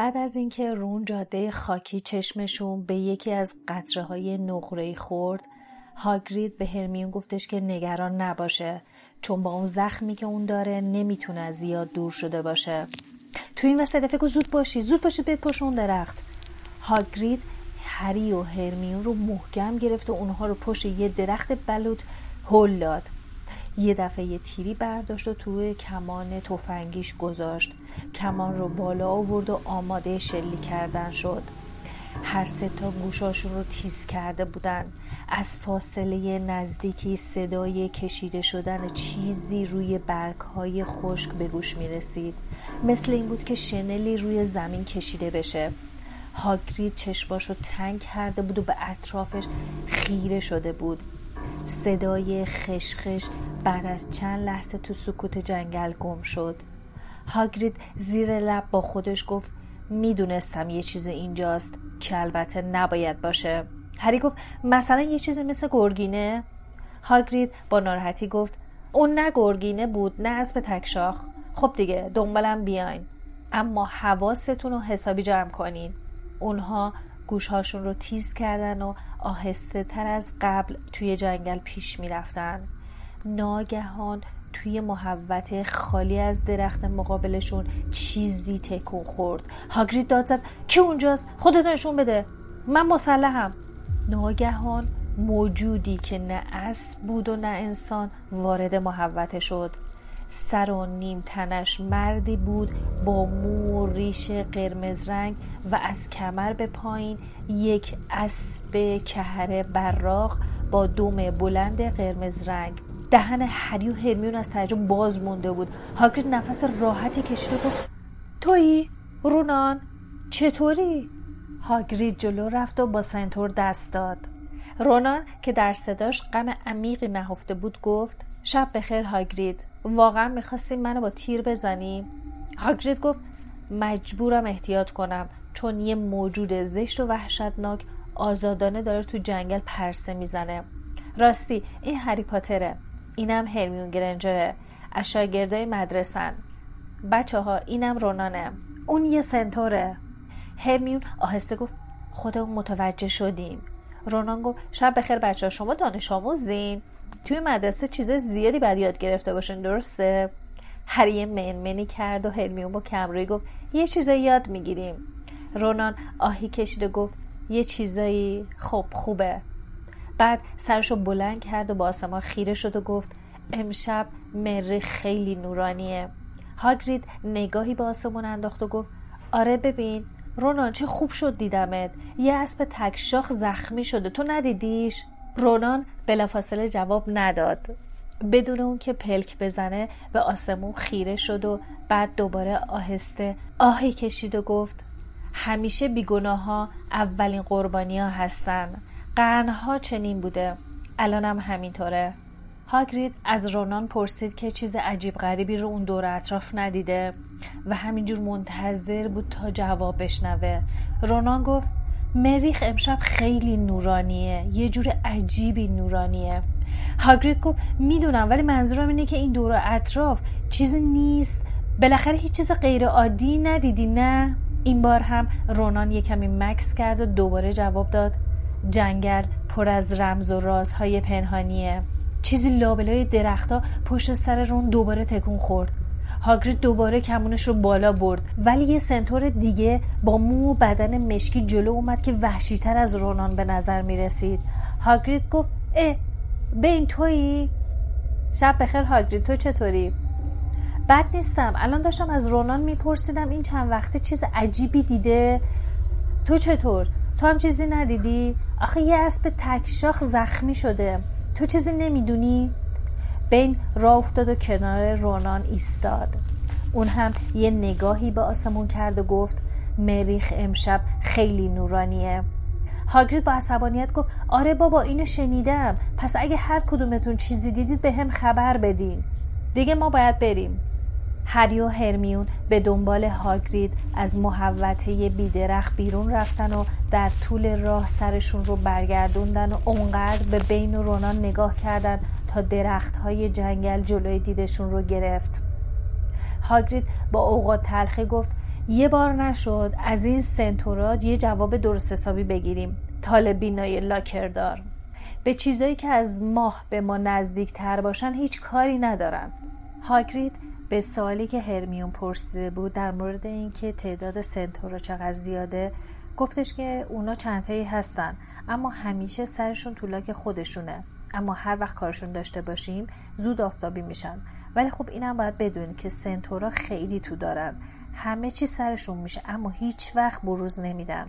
بعد از اینکه رون جاده خاکی چشمشون به یکی از قطره های نقره خورد هاگرید به هرمیون گفتش که نگران نباشه. چون با اون زخمی که اون داره نمی‌تونه زیاد دور شده باشه. تو این وسط فکر زود باشی زود باشید بیت پشت اون درخت. هاگرید هری و هرمیون رو محکم گرفت و اونها رو پشت یه درخت بلوط هل داد. یه دفعه یه تیری برداشت و توی کمان تفنگیش گذاشت. کمان رو بالا آورد و آماده شلی کردن شد. هر سه تا گوشاشون رو تیز کرده بودن. از فاصله نزدیکی صدای کشیده شدن چیزی روی برگ های خشک به گوش می رسید مثل این بود که شنلی روی زمین کشیده بشه. هاگرید چشماش رو تنگ کرده بود و به اطرافش خیره شده بود. صدای خشخش بعد از چند لحظه تو سکوت جنگل گم شد. هاگرید زیر لب با خودش گفت می‌دونستم یه چیز اینجاست که البته نباید باشه. هری گفت مثلا یه چیزی مثل گرگینه؟ هاگرید با ناراحتی گفت اون نه گرگینه بود نه اسب تکشاخ خب دیگه دنبالم بیاین. اما حواستون رو حسابی جمع کنین. اونها گوشهاشون رو تیز کردن و آهسته تر از قبل توی جنگل پیش می‌رفتن. ناگهان توی محوت خالی از درخت مقابلشون چیزی تکون خورد. هاگرید داد زد کی اونجاست؟ خودت نشون بده. من مسلحم. ناگهان موجودی که نه اسب بود و نه انسان وارد محوته شد. سر و نیم تنش مردی بود با مو و ریش قرمز رنگ و از کمر به پایین یک اسب کهره براق با دوم بلند قرمز رنگ. دهن هری و هرمیون از تعجب باز مونده بود. هاگرید نفس راحتی کشید و گفت تویی؟ رونان چطوری؟ هاگرید جلو رفت و با سنتور دست داد. رونان که در صداش غم عمیقی نهفته بود گفت شب بخیر هاگرید. واقعا می‌خواستیم منو با تیر بزنیم هاگرید گفت مجبورم احتیاط کنم چون یه موجود زشت و وحشتناک آزادانه داره تو جنگل پرسه می‌زنه. راستی این هری پاتره. اینم هرمیون گرنجره. از شاگردای مدرسن. بچه ها اینم رونانه. اون یه سنتوره. هرمیون آهسته گفت خودمون متوجه شدیم. رونان گفت شب بخیر بچه ها شما دانش آموزین؟ توی مدرسه چیز زیادی بعد یاد گرفته باشین درسته؟ هری منمنی کرد و هرمیون با کمروی گفت یه چیزایی یاد می‌گیریم. رونان آهی کشید و گفت یه چیزایی خب خوبه. بعد سرشو بلند کرد و با آسمان خیره شد و گفت امشب مری خیلی نورانیه. هاگرید نگاهی به آسمون انداخت و گفت آره ببین رونان چه خوب شد دیدمت. یه اسب تکشاخ زخمی شده. تو ندیدیش؟ رونان بلافاصله جواب نداد. بدون اون که پلک بزنه به آسمون خیره شد و بعد دوباره آهسته آهی کشید و گفت همیشه بیگناه ها اولین قربانی ها هستن. قرنها چنین بوده. الانم همینطوره. هاگرید از رونان پرسید که چیز عجیب غریبی رو اون دور اطراف ندیده و همینجور منتظر بود تا جواب بشنوه. رونان گفت مریخ امشب خیلی نورانیه. یه جور عجیبی نورانیه. هاگرید گفت می‌دونم ولی منظورم اینه که این دور اطراف چیزی نیست. بالاخره هیچ چیز غیر عادی ندیدی نه؟ این بار هم رونان یه کمی مکس کرد و دوباره جواب داد جنگل پر از رمز و رازهای پنهانیه. چیزی لابلای درختها پشت سر رون دوباره تکون خورد. هاگرید دوباره کمونش رو بالا برد ولی یه سنتور دیگه با مو و بدن مشکی جلو اومد که وحشیتر از رونان به نظر می رسید هاگرید گفت اه این تویی؟ شب بخیر هاگرید تو چطوری؟ بد نیستم الان داشتم از رونان میپرسیدم این چند وقته چیز عجیبی دیده تو چطور؟ تو هم چیزی ندیدی؟ آخه یه اسب تکشاخ زخمی شده تو چیزی نمی‌دونی؟ بین را افتاد و کنار رونان ایستاد. اون هم یه نگاهی به آسمون کرد و گفت مریخ امشب خیلی نورانیه. هاگرید با عصبانیت گفت آره بابا اینو شنیدم. پس اگه هر کدومتون چیزی دیدید به هم خبر بدین. دیگه ما باید بریم. هری و هرمیون به دنبال هاگرید از محوطه بیدرخت بیرون رفتن و در طول راه سرشون رو برگردوندن و اونقدر به بین و رونان نگاه کردن تا درخت های جنگل جلوی دیدشون رو گرفت. هاگرید با اوقات تلخی گفت یه بار نشد از این سنتورات یه جواب درست حسابی بگیریم. طالبینای لاکردار. به چیزایی که از ماه به ما نزدیک تر باشن هیچ کاری ندارن. هاگرید به سوالی که هرمیون پرسیده بود در مورد اینکه تعداد سنتورا چقدر زیاده گفتش که اونا چندتایی هستن اما همیشه سرشون تو لاک خودشونه. اما هر وقت کارشون داشته باشیم زود آفتابی میشن. ولی خب اینم باید بدونید که سنتورا خیلی تو دارن. همه چی سرشون میشه اما هیچ وقت بروز نمیدن.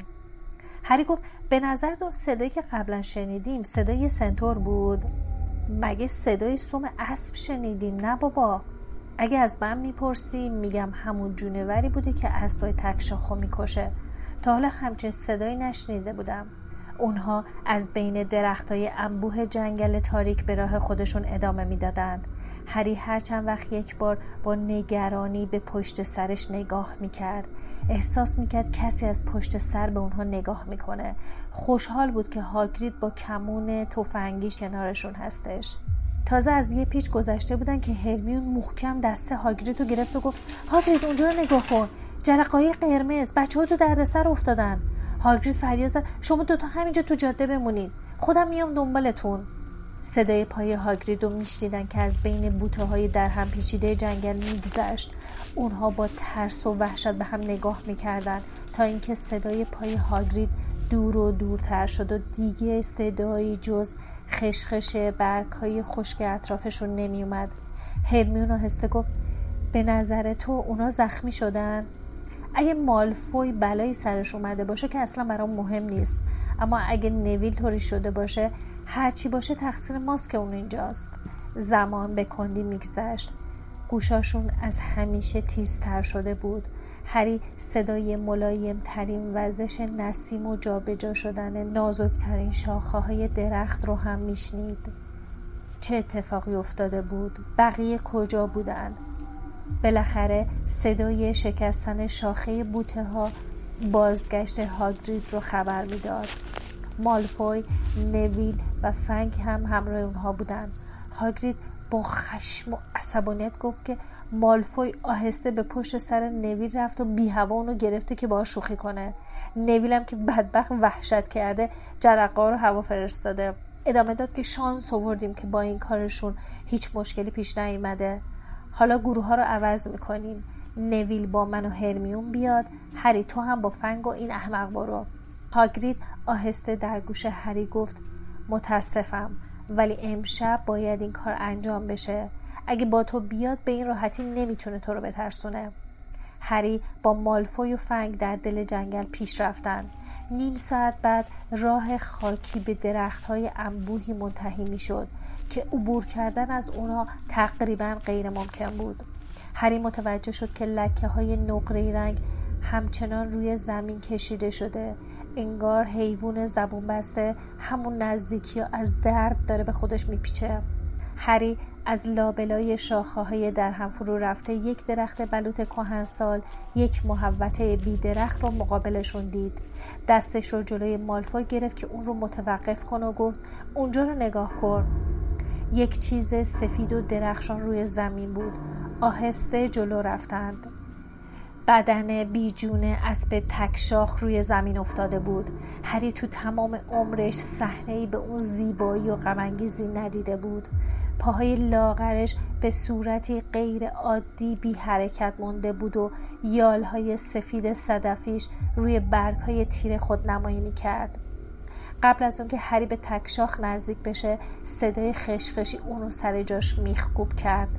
هری گفت به نظر اون صدایی که قبلا شنیدیم صدای سنتور بود؟ مگه صدای سوم اسب شنیدیم؟ نه بابا. اگه از من می‌پرسی میگم همون جونوری بوده که اسبای تکشاخو می‌کشه. تا حالا همچین صدایی نشنیده بودم. اونها از بین درختای انبوه جنگل تاریک به راه خودشون ادامه می‌دادند. هری هر چند وقت یک بار با نگرانی به پشت سرش نگاه می‌کرد. احساس می‌کرد کسی از پشت سر به اونها نگاه می‌کنه. خوشحال بود که هاگرید با کمون تفنگیش کنارشون هستش. تازه از یه پیچ گذشته بودن که هرمیون محکم دست هاگرید رو گرفت و گفت هاگرید اونجا رو نگاه کن. جرقای قرمز بچه ها تو دردسر افتادن. هاگرید فریاد زد. شما دوتا همینجا تو جاده بمونید. خودم میام دنبالتون. صدای پای هاگرید رو میشنیدن که از بین بوته های در هم پیچیده جنگل میگذشت. اونها با ترس و وحشت به هم نگاه می‌کردن تا اینکه صدای پای هاگرید دور و دورتر شد و دیگه صدایی جز خشخش برگ های خشک اطرافشون نمیومد هرمیون هسته گفت به نظر تو اونا زخمی شدن؟ اگه مالفوی بلایی سرش اومده باشه که اصلا برام مهم نیست. اما اگه نویل طوری شده باشه هرچی باشه تقصیر ماست که اون اینجاست. زمان به کندی میگذشت. گوشاشون از همیشه تیزتر شده بود. هری صدای ملایم ترین وزش نسیم و جابجا شدن نازکترین شاخه های درخت رو هم میشنید. چه اتفاقی افتاده بود؟ بقیه کجا بودن؟ بالاخره صدای شکستن شاخه بوته ها بازگشت هاگرید رو خبر می‌داد. مالفوی نویل و فنگ هم همراه اونها بودن. هاگرید با خشم و عصبانیت گفت که مالفوی آهسته به پشت سر نویل رفت و بی هوا اونو گرفته که باهاش شوخی کنه. نویلم که بدبخت وحشت کرده جرقه رو هوا فرستاده. ادامه داد که شانس آوردیم که با این کارشون هیچ مشکلی پیش نیامده حالا گروه ها رو عوض می‌کنیم. نویل با من و هرمیون بیاد هری تو هم با فنگ و این احمق برو. هاگرید آهسته در گوش هری گفت متاسفم ولی امشب باید این کار انجام بشه. اگه با تو بیاد به این راحتی نمی‌تونه تو رو بترسونه. هری با مالفوی و فنگ در دل جنگل پیش رفتند. نیم ساعت بعد راه خاکی به درخت های انبوهی منتهی می شد که عبور کردن از اونا تقریبا غیر ممکن بود. هری متوجه شد که لکه های نقره رنگ همچنان روی زمین کشیده شده. انگار حیوان زبون بسته همون نزدیکی از درد داره به خودش میپیچه. هری از لابلای شاخه های در هم فرو رفته یک درخت بلوط کهنسال یک محوطه بی درخت رو مقابلشون دید. دستش رو جلوی مالفوی گرفت که اون رو متوقف کن و گفت اونجا رو نگاه کن. یک چیز سفید و درخشان روی زمین بود. آهسته جلو رفتند. بدن بیجون اسب تکشاخ روی زمین افتاده بود. هری تو تمام عمرش صحنه به اون زیبایی و غمانگیزی ندیده بود. پاهای لاغرش به صورتی غیر عادی بی حرکت مونده بود و یالهای سفید صدفیش روی برگهای تیر خود نمایی می کرد. قبل از که هری به تکشاخ نزدیک بشه صدای خشخشی اونو سر جاش میخکوب کرد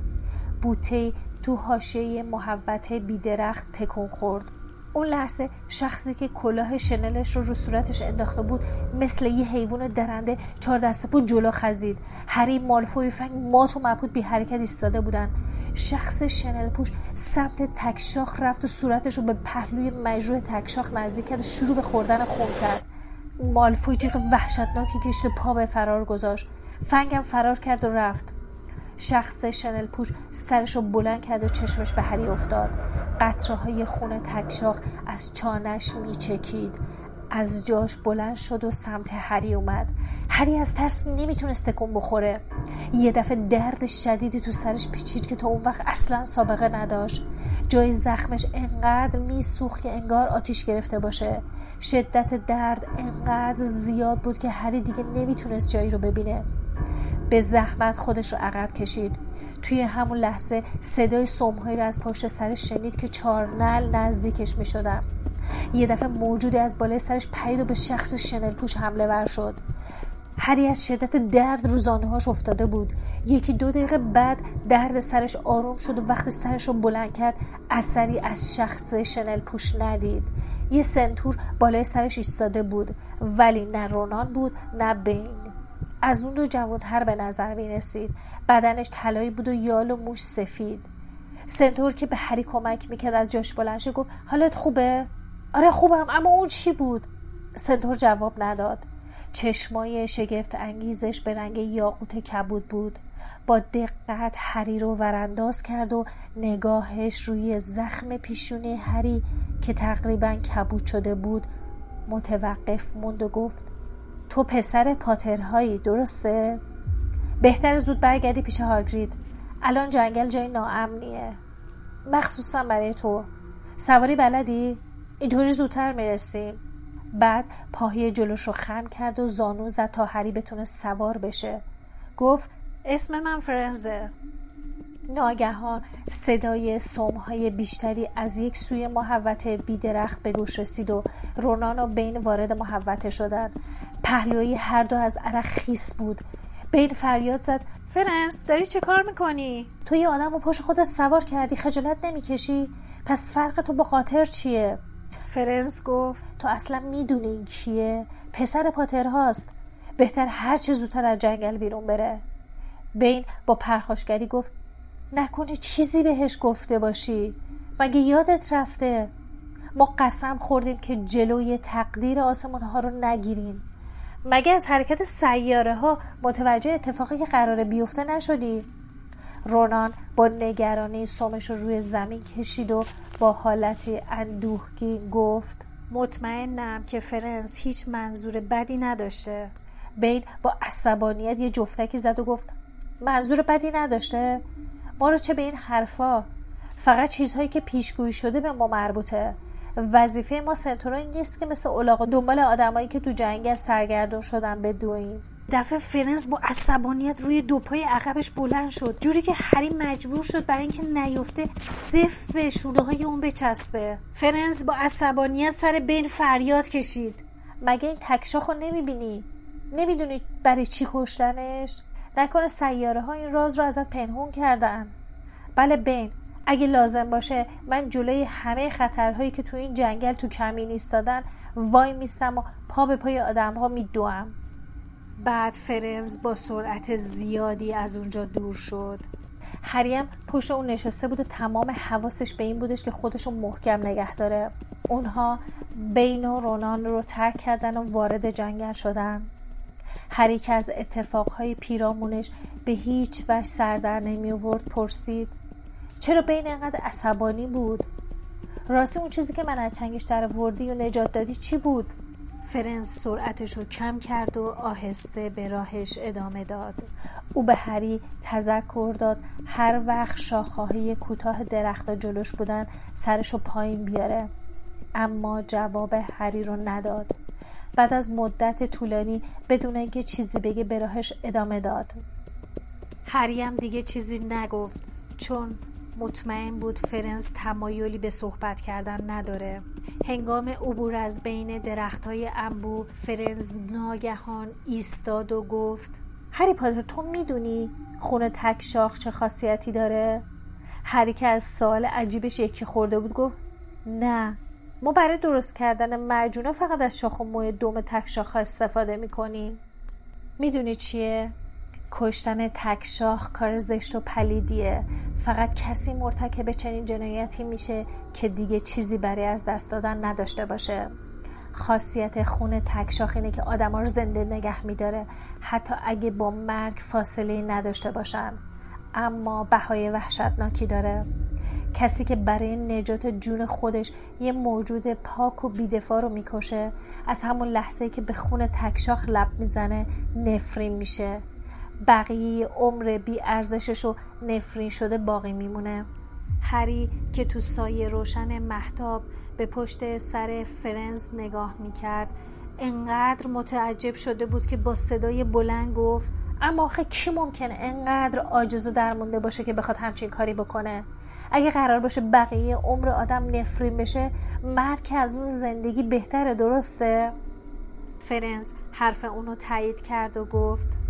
بوته تو حاشیه محبت بیدرخت تکون خورد اون لحظه شخصی که کلاه شنلش رو رو صورتش انداخته بود مثل یه حیوان درنده چهار دست بود جلو خزید. هری مالفوی فنگ مات و مبهوت بی حرکت ایستاده بودن. شخص شنل پوش سمت تکشاخ رفت و صورتش رو به پهلوی مجروح تکشاخ نزدیک کرد و شروع به خوردن خون کرد. مالفوی جیغ وحشتناکی کشید و پا به فرار گذاشت. فنگم فرار کرد و رفت. شخص شنل پوش سرش بلند کرد و چشمش به هری افتاد. قطره های خون تکشاخ از چانش میچکید. از جاش بلند شد و سمت هری اومد. هری از ترس نمی‌تونست تکون بخوره. یه دفعه درد شدیدی تو سرش پیچید که تا اون وقت اصلا سابقه نداشت. جای زخمش انقدر میسوخت که انگار آتیش گرفته باشه. شدت درد انقدر زیاد بود که هری دیگه نمی‌تونست جایی رو ببینه. به زحمت خودش رو عقب کشید. توی همون لحظه صدای سمهایی رو از پشت سرش شنید که چارنل نزدیکش می شدن. یه دفعه موجودی از بالای سرش پرید و به شخص شنل پوش حمله ور شد. هری از شدت درد رو هاش افتاده بود. یکی دو دقیقه بعد درد سرش آروم شد و وقتی سرش رو بلند کرد اثری از شخص شنل پوش ندید. یه سنتور بالای سرش ایستاده بود ولی نه رونان بود نه بین. از اون دو جوانتر به نظر می رسید. بدنش طلایی بود و یال و موش سفید. سنتور که به هری کمک می‌کرد از جاش بلنشه گفت حالت خوبه؟ آره خوبم اما اون چی بود؟ سنتور جواب نداد. چشمای شگفت انگیزش به رنگ یاقوت کبود بود. با دقت هری رو ورانداز کرد و نگاهش روی زخم پیشونی هری که تقریبا کبود شده بود متوقف موند و گفت تو پسر پاترهایی درسته؟ بهتر زود برگردی پیش هاگرید. الان جنگل جای ناامنیه. مخصوصا برای تو. سواری بلدی؟ اینطوری زودتر می‌رسیم. بعد پاهی جلوش رو خم کرد و زانو زد تا هری بتونه سوار بشه. گفت اسم من فرنزه. ناگهان صدای سم‌های بیشتری از یک سوی محوطه بیدرخت به گوش رسید و رونان و بین وارد محوطه شدند. پهلوی هر دو از عرق خیس بود بین فریاد زد فرنس داری چه کار می‌کنی؟ تو یه آدم و پشت خودت سوار کردی خجالت نمی‌کشی؟ پس فرق تو با قاطر چیه؟ فرنس گفت تو اصلا می‌دونی این کیه؟ پسر پاتر هاست بهتر هر چه زودتر از جنگل بیرون بره بین با پرخاشگری گفت نکنی چیزی بهش گفته باشی مگه یادت رفته ما قسم خوردیم که جلوی تقدیر آسمان ها رو نگیریم مگه از حرکت سیاره ها متوجه اتفاقی که قرار بیفته نشدی؟ رونان با نگرانی سومش رو روی زمین کشید و با حالتی اندوهگی گفت مطمئنم که فرنس هیچ منظور بدی نداشته. بین با عصبانیت یه جفتکی زد و گفت منظور بدی نداشته؟ ما رو چه به این حرفا؟ فقط چیزهایی که پیشگویی شده به ما مربوطه. وظیفه ما سنتورا این نیست که مثل اولاغا دنبال آدمایی که تو جنگل سرگردون شدن بدویم دفعه فرنس با عصبانیت روی دو پای عقبش بلند شد. جوری که هری مجبور شد برای اینکه نیفته سفت به شونه های اون بچسبه. فرنس با عصبانیت سر بین فریاد کشید. مگه این تکشاخو نمی‌بینی؟ نمی‌دونی برای چی کشتنش؟ نکنه سیاره ها این راز رو ازت پنهون کردن. بله بین. اگه لازم باشه من جلوی همه خطرهایی که تو این جنگل تو کمین ایستادن وای میستم و پا به پای آدم ها میدوم. بعد فرنز با سرعت زیادی از اونجا دور شد. هریم پشت اون نشسته بود و تمام حواسش به این بودش که خودشون محکم نگه داره. اونها بین و رونان رو ترک کردن و وارد جنگل شدن. هری که از اتفاقهای پیرامونش به هیچ وجه سردر نمی آورد پرسید. چرا بین اینقدر عصبانی بود؟ راستی اون چیزی که من از چنگش در وردی و نجات دادی چی بود؟ فرنز سرعتش رو کم کرد و آهسته به راهش ادامه داد. او به هری تذکر داد. هر وقت شاخه‌های کوتاه درخت جلوش بودن سرش رو پایین بیاره. اما جواب هری رو نداد. بعد از مدت طولانی بدون اینکه چیزی بگه به راهش ادامه داد. هری هم دیگه چیزی نگفت چون مطمئن بود فرنز تمایلی به صحبت کردن نداره هنگام عبور از بین درختهای انبو فرنز ناگهان ایستاد و گفت هری پاتر تو می‌دونی خونه تک شاخ چه خاصیتی داره؟ هری که از سوال عجیبش یکی خورده بود گفت نه ما برای درست کردن معجونه فقط از شاخ و موی دوم تک شاخ استفاده می‌کنیم می‌دونی چیه؟ کشتن تکشاخ کار زشت و پلیدیه. فقط کسی مرتکب چنین جنایتی میشه که دیگه چیزی برای از دست دادن نداشته باشه. خاصیت خون تکشاخ اینه که آدما رو زنده نگه میداره حتی اگه با مرگ فاصله نداشته باشن. اما بهای وحشتناکی داره. کسی که برای نجات جون خودش یه موجود پاک و بیدفاع رو می‌کشه از همون لحظه که به خون تکشاخ لب می‌زنه نفرین میشه. بقیه عمر بی ارزشش و نفرین شده باقی میمونه هری که تو سایه روشن محتاب به پشت سر فرنز نگاه می‌کرد انقدر متعجب شده بود که با صدای بلند گفت اما آخه کی ممکنه انقدر عاجز و درمونده باشه که بخواد همچین کاری بکنه اگه قرار باشه بقیه عمر آدم نفرین بشه مرگ از اون زندگی بهتره درسته؟ فرنز حرف اونو تایید کرد و گفت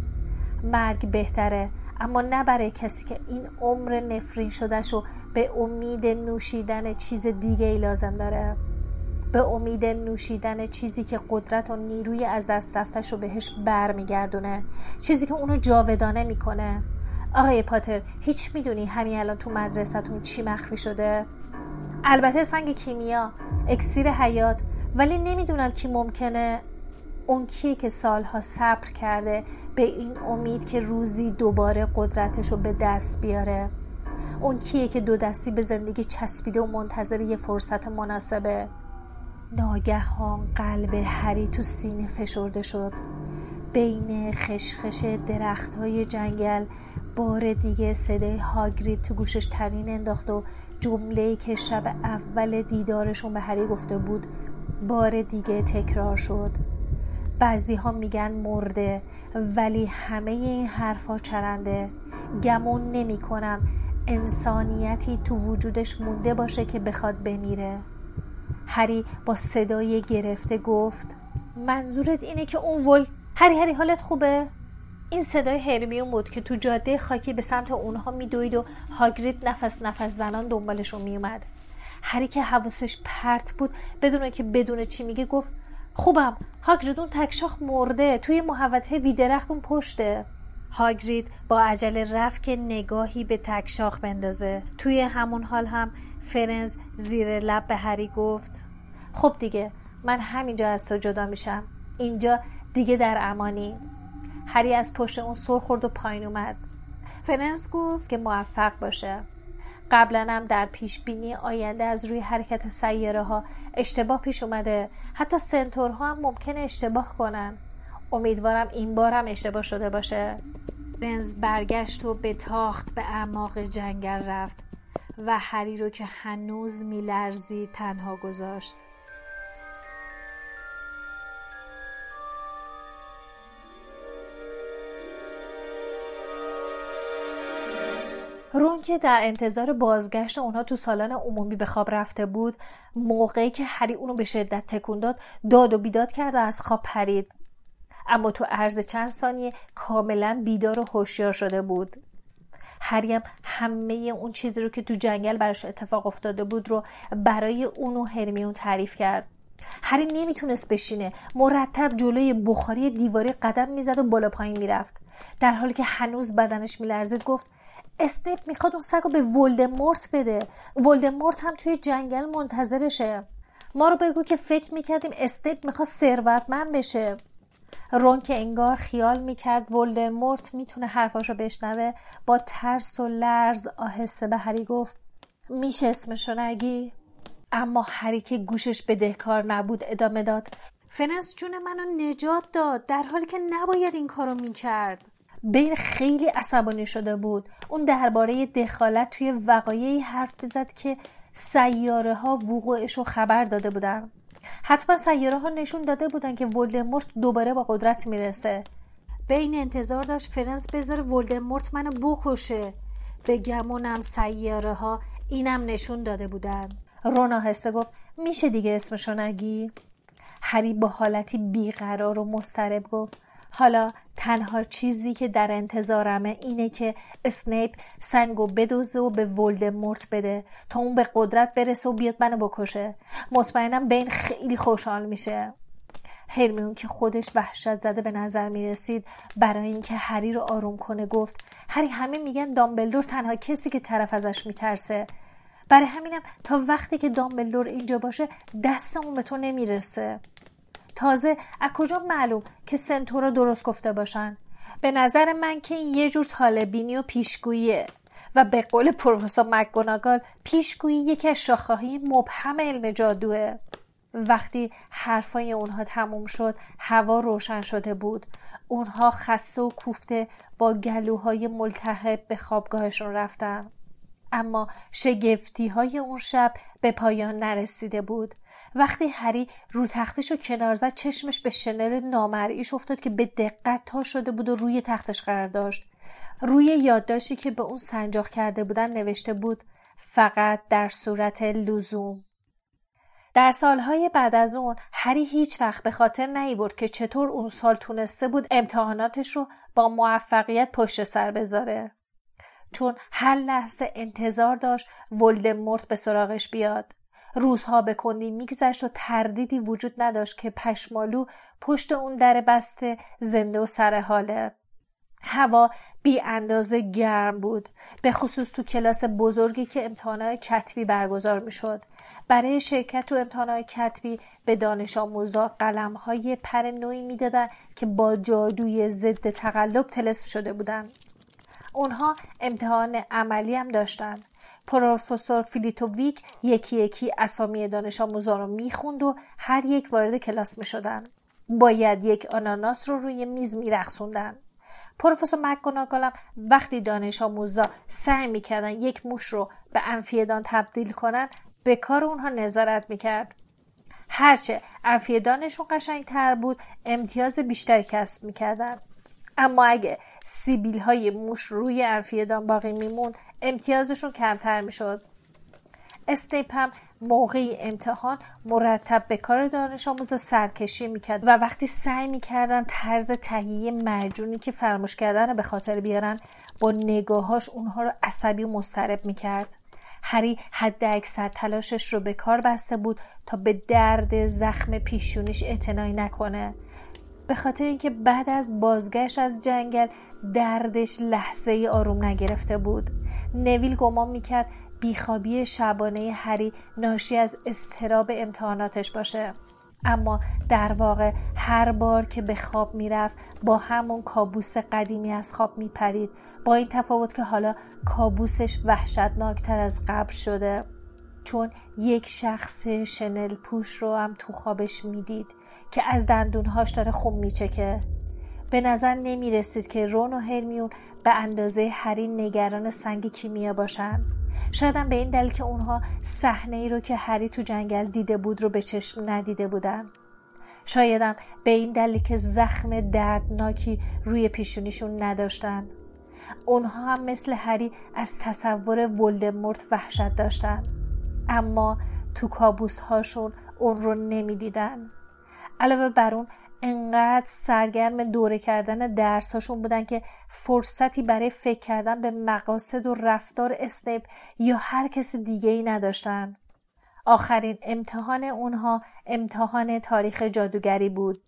مرگ بهتره. اما نه برای کسی که این عمر نفرین شدهش به امید نوشیدن چیز دیگه ای لازم داره. به امید نوشیدن چیزی که قدرت و نیروی از دست رفتش رو بهش برمیگردونه. چیزی که اونو جاودانه می‌کنه. آقای پاتر هیچ می‌دونی همین الان تو مدرسهتون چی مخفی شده؟ البته سنگ کیمیا اکسیر حیات ولی نمی‌دونم کی ممکنه. اون کیه که سالها صبر کرده به این امید که روزی دوباره قدرتش رو به دست بیاره. اون کیه که دو دستی به زندگی چسبیده و منتظر یه فرصت مناسبه. ناگهان قلب هری تو سینه فشرده شد. بین خشخش درخت های جنگل بار دیگه صدای هاگرید تو گوشش ترین انداخت و جمله که شب اول دیدارشون به هری گفته بود بار دیگه تکرار شد. بعضی ها میگن مرده ولی همه این حرفا چرنده. گمون نمی کنم انسانیتی تو وجودش مونده باشه که بخواد بمیره. هری با صدای گرفته گفت منظورت اینه که اون ول هری هری حالت خوبه؟ این صدای هرمیون بود که تو جاده خاکی به سمت اونها میدوید و هاگرید نفس نفس زنان دنبالشون میومد هری که حواسش پرت بود بدون که بدون چی میگه گفت خوبم. هاگرید اون تکشاخ مرده. توی محوطه ویدرخت اون پشته. هاگرید با عجله رفت که نگاهی به تکشاخ بندازه. توی همون حال هم فرنز زیر لب به هری گفت خب دیگه من همینجا از تو جدا میشم. اینجا دیگه در امانی. هری از پشت اون سر خورد و پایین اومد. فرنز گفت که موفق باشه. قبلا هم در پیش بینی آینده از روی حرکت سیاره ها اشتباه پیش اومده. حتی سنتورها هم ممکنه اشتباه کنن. امیدوارم این بار هم اشتباه شده باشه. فرنز برگشت و به تاخت به اعماق جنگل رفت و هری رو که هنوز میلرزی تنها گذاشت. رون که در انتظار بازگشت اونها تو سالن عمومی به خواب رفته بود موقعی که هری اونو به شدت تکون داد داد و بیداد کرد و از خواب پرید. اما تو عرض چند ثانیه کاملا بیدار و هوشیار شده بود. هری هم همه اون چیزی رو که تو جنگل براش اتفاق افتاده بود رو برای اون و هرمیون تعریف کرد. هری نمی‌تونست بشینه. مرتب جلوی بخاری دیواری قدم می‌زد و بالا پایین می‌رفت. در حالی که هنوز بدنش میلرزید گفت اسنیپ می‌خواد اون سگ رو به ولدمورت بده. ولدمورت هم توی جنگل منتظرشه. ما رو بگو که فکر می‌کردیم اسنیپ می‌خواد ثروتمند بشه. رون که انگار خیال می‌کرد ولدمورت می‌تونه حرفاشو بشنوه با ترس و لرز آهسته به هری گفت میشه اسمشو نگی؟ اما هری که گوشش بدهکار نبود ادامه داد فنس جون منو نجات داد در حالی که نباید این کارو می‌کرد. بین خیلی عصبانی شده بود. اون درباره دخالت توی وقایعی حرف بزد که سیاره ها وقوعش رو خبر داده بودن. حتما سیاره ها نشون داده بودن که ولدمورت دوباره با قدرت می‌رسه. بین انتظار داشت فرنس بذاره ولدمورت منو بکشه. به گمونم سیاره ها اینم نشون داده بودن. رونا هسته گفت میشه دیگه اسمشو نگی؟ هری با حالتی بیقرار و مسترب گفت حالا تنها چیزی که در انتظارمه اینه که اسنیپ سنگو بدوزه و به ولدمورت بده تا اون به قدرت برسه و بیاد منو بکشه. مطمئنم بین خیلی خوشحال میشه. هرمیون که خودش وحشت زده به نظر می رسید برای اینکه هری رو آروم کنه گفت هری همه میگن دامبلدور تنها کسی که طرف ازش میترسه. برای همینم تا وقتی که دامبلدور اینجا باشه دستمون به تو نمی‌رسه. تازه از کجا معلوم که سنتورا درست گفته باشن؟ به نظر من که این یه جور طالبینی و پیشگوییه و به قول پروفسور مکگوناگال پیشگویی یکی از شاخه‌های مبهم علم جادوه. وقتی حرفای اونها تموم شد هوا روشن شده بود. اونها خسته و کوفته با گلوهای ملتهب به خوابگاهشون رفتن. اما شگفتی های اون شب به پایان نرسیده بود. وقتی هری رو تختش رو کنار زد چشمش به شنل نامرئیش افتاد که به دقت تا شده بود و روی تختش قرار داشت. روی یادداشتی که به اون سنجاق کرده بودن نوشته بود فقط در صورت لزوم. در سالهای بعد از اون هری هیچ وقت به خاطر نیورد که چطور اون سال تونسته بود امتحاناتش رو با موفقیت پشت سر بذاره. چون هر لحظه انتظار داشت ولدمورت به سراغش بیاد. روزها به کندی میگذشت و تردیدی وجود نداشت که پشمالو پشت اون در بسته زنده و سر حاله هوا بی اندازه گرم بود به خصوص تو کلاس بزرگی که امتحانات کتبی برگزار می شد. برای شرکت تو امتحانات کتبی به دانش آموزا قلم های پر نویی می‌دادند که با جادوی ضد تقلب طلسم شده بودند. اونها امتحان عملی هم داشتند. پروفسور فلیت‌ویک یکی یکی اسامی دانش آموزان رو می‌خوند و هر یک وارد کلاس می‌شدن. باید یک آناناس رو روی میز میرخصوندن پروفسور مکگوناگالم وقتی دانش آموزا سعی می‌کردن یک موش رو به انفیدان تبدیل کنن به کار اونها نظارت می‌کرد. هرچه انفیدانشون قشنگتر بود امتیاز بیشتری کسب می‌کردن. اما اگه سیبیل های موش روی انفیدان باقی میموند امتیازشون کمتر می‌شد. استیپ هم موقعی امتحان مرتب به کار دانش آموز سرکشی می‌کرد و وقتی سعی می‌کردن طرز تهیه مرجونی که فراموش کردن به خاطر بیارن با نگاهاش اونها رو عصبی و مسترب می‌کرد. هری حد اکثر تلاشش رو به کار بسته بود تا به درد زخم پیشونیش اعتنایی نکنه. به خاطر اینکه بعد از بازگشت از جنگل دردش لحظه آروم نگرفته بود. نویل گمان می‌کرد بیخوابی شبانه هری ناشی از استراب امتحاناتش باشه. اما در واقع هر بار که به خواب می‌رفت با همون کابوس قدیمی از خواب میپرید. با این تفاوت که حالا کابوسش وحشتناکتر از قبل شده. چون یک شخص شنل پوش رو هم تو خوابش می‌دید. که از دندونهاش داره خون میچکه. به نظر نمی رسید که رون و هرمیون به اندازه هری نگران سنگ کیمیا باشن. شایدم به این دلیل که اونها صحنه ای رو که هری تو جنگل دیده بود رو به چشم ندیده بودن. شایدم به این دلیل که زخم دردناکی روی پیشونیشون نداشتن. اونها هم مثل هری از تصور ولدمورت وحشت داشتن. اما تو کابوس هاشون اون رو نمی‌دیدن. علاوه بر اون انقدر سرگرم دوره کردن درساشون بودن که فرصتی برای فکر کردن به مقاصد و رفتار اسنیپ یا هر کس دیگه ای نداشتن. آخرین امتحان اونها امتحان تاریخ جادوگری بود.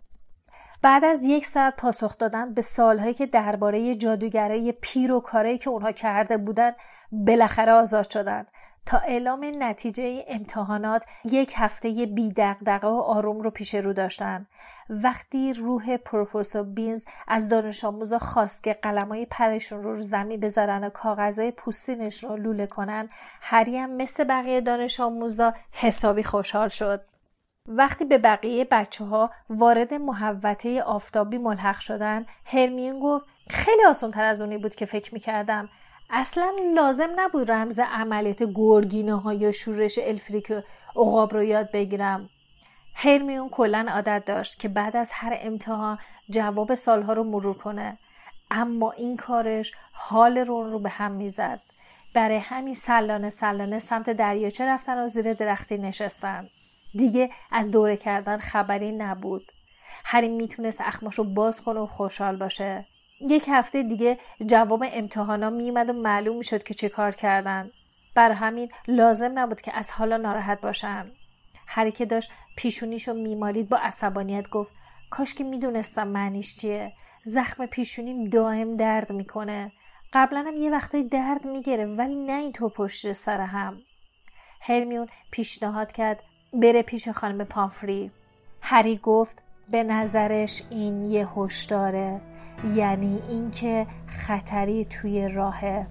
بعد از یک ساعت پاسخ دادن به سالهایی که درباره جادوگرای پیر و کارایی که اونها کرده بودن بالاخره آزاد شدند تا اعلام نتیجه امتحانات یک هفته بی دقدقه و آروم رو پیش رو داشتن. وقتی روح پروفسور بینز از دانش آموزا خواست که قلمای پرشون رو زمین بذارن و کاغذهای پوستینش رو لوله کنن هری هم مثل بقیه دانش آموزا حسابی خوشحال شد. وقتی به بقیه بچه ها وارد محوطه آفتابی ملحق شدن هرمیون گفت خیلی آسان تر از اونی بود که فکر می‌کردم. اصلا لازم نبود رمز عملیات گرگینه ها یا شورش الفریک عقاب رو یاد بگیرم. هرمیون کلا عادت داشت که بعد از هر امتحان جواب سالها رو مرور کنه. اما این کارش حال رون رو به هم می‌زد. برای همین سلانه سلانه سمت دریاچه رفتن و زیر درختی نشستن. دیگه از دوره کردن خبری نبود. هری می‌تونست اخماشو باز کنه و خوشحال باشه. یک هفته دیگه جواب امتحانا میومد و معلوم می‌شد که چه کار کردن. بر همین لازم نبود که از حالا ناراحت باشن. هری که داشت پیشونیشو میمالید با عصبانیت گفت کاش که می‌دونستم معنیش چیه. زخم پیشونیم دائم درد می‌کنه. قبلا هم یه وقتایی درد می‌گیره ولی نه اینطور پشت سر هم. هرمیون پیشنهاد کرد بره پیش خانم پامفری. هری گفت به نظرش این یه هشداره. یعنی اینکه خطری توی راهه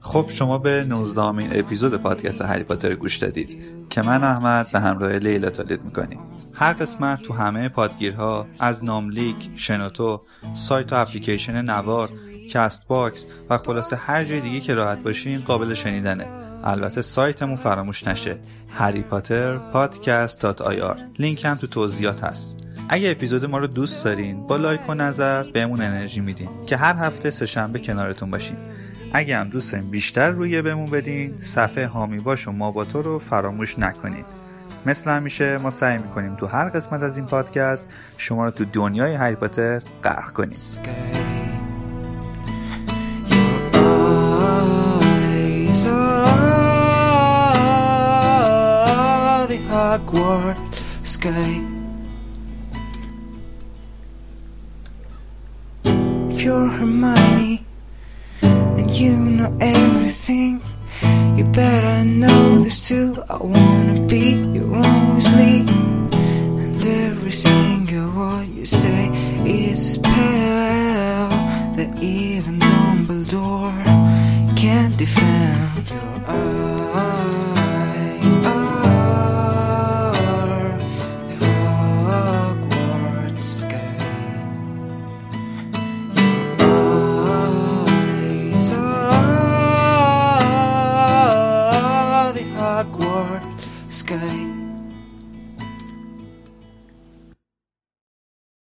خب شما به 19 اپیزود پادکست هری پاتر گوش دادید که من احمد به همراه لیلا تولید می‌کنیم. هر قسمت تو همه پادگیرها از ناملیک، شنوتو، سایت و اپلیکیشن نوار، Castbox و خلاصه هر جای دیگه که راحت باشین قابل شنیدنه. البته سایتمون فراموش نشه. هری پاتر پادکست.ir لینک هم تو توضیحات هست. اگه اپیزود ما رو دوست دارین با لایک و نظر بهمون انرژی میدین که هر هفته سه شنبه کنارتون باشیم. اگه هم دوست دارین بیشتر روحیه بهمون بدین صفحه حامی باش و ما با تو رو فراموش نکنید مثل همیشه ما سعی می‌کنیم تو هر قسمت از این پادکست شما رو تو دنیای هری پاتر غرق کنیم. If you're Hermione and you know everything, you better know this too. I wanna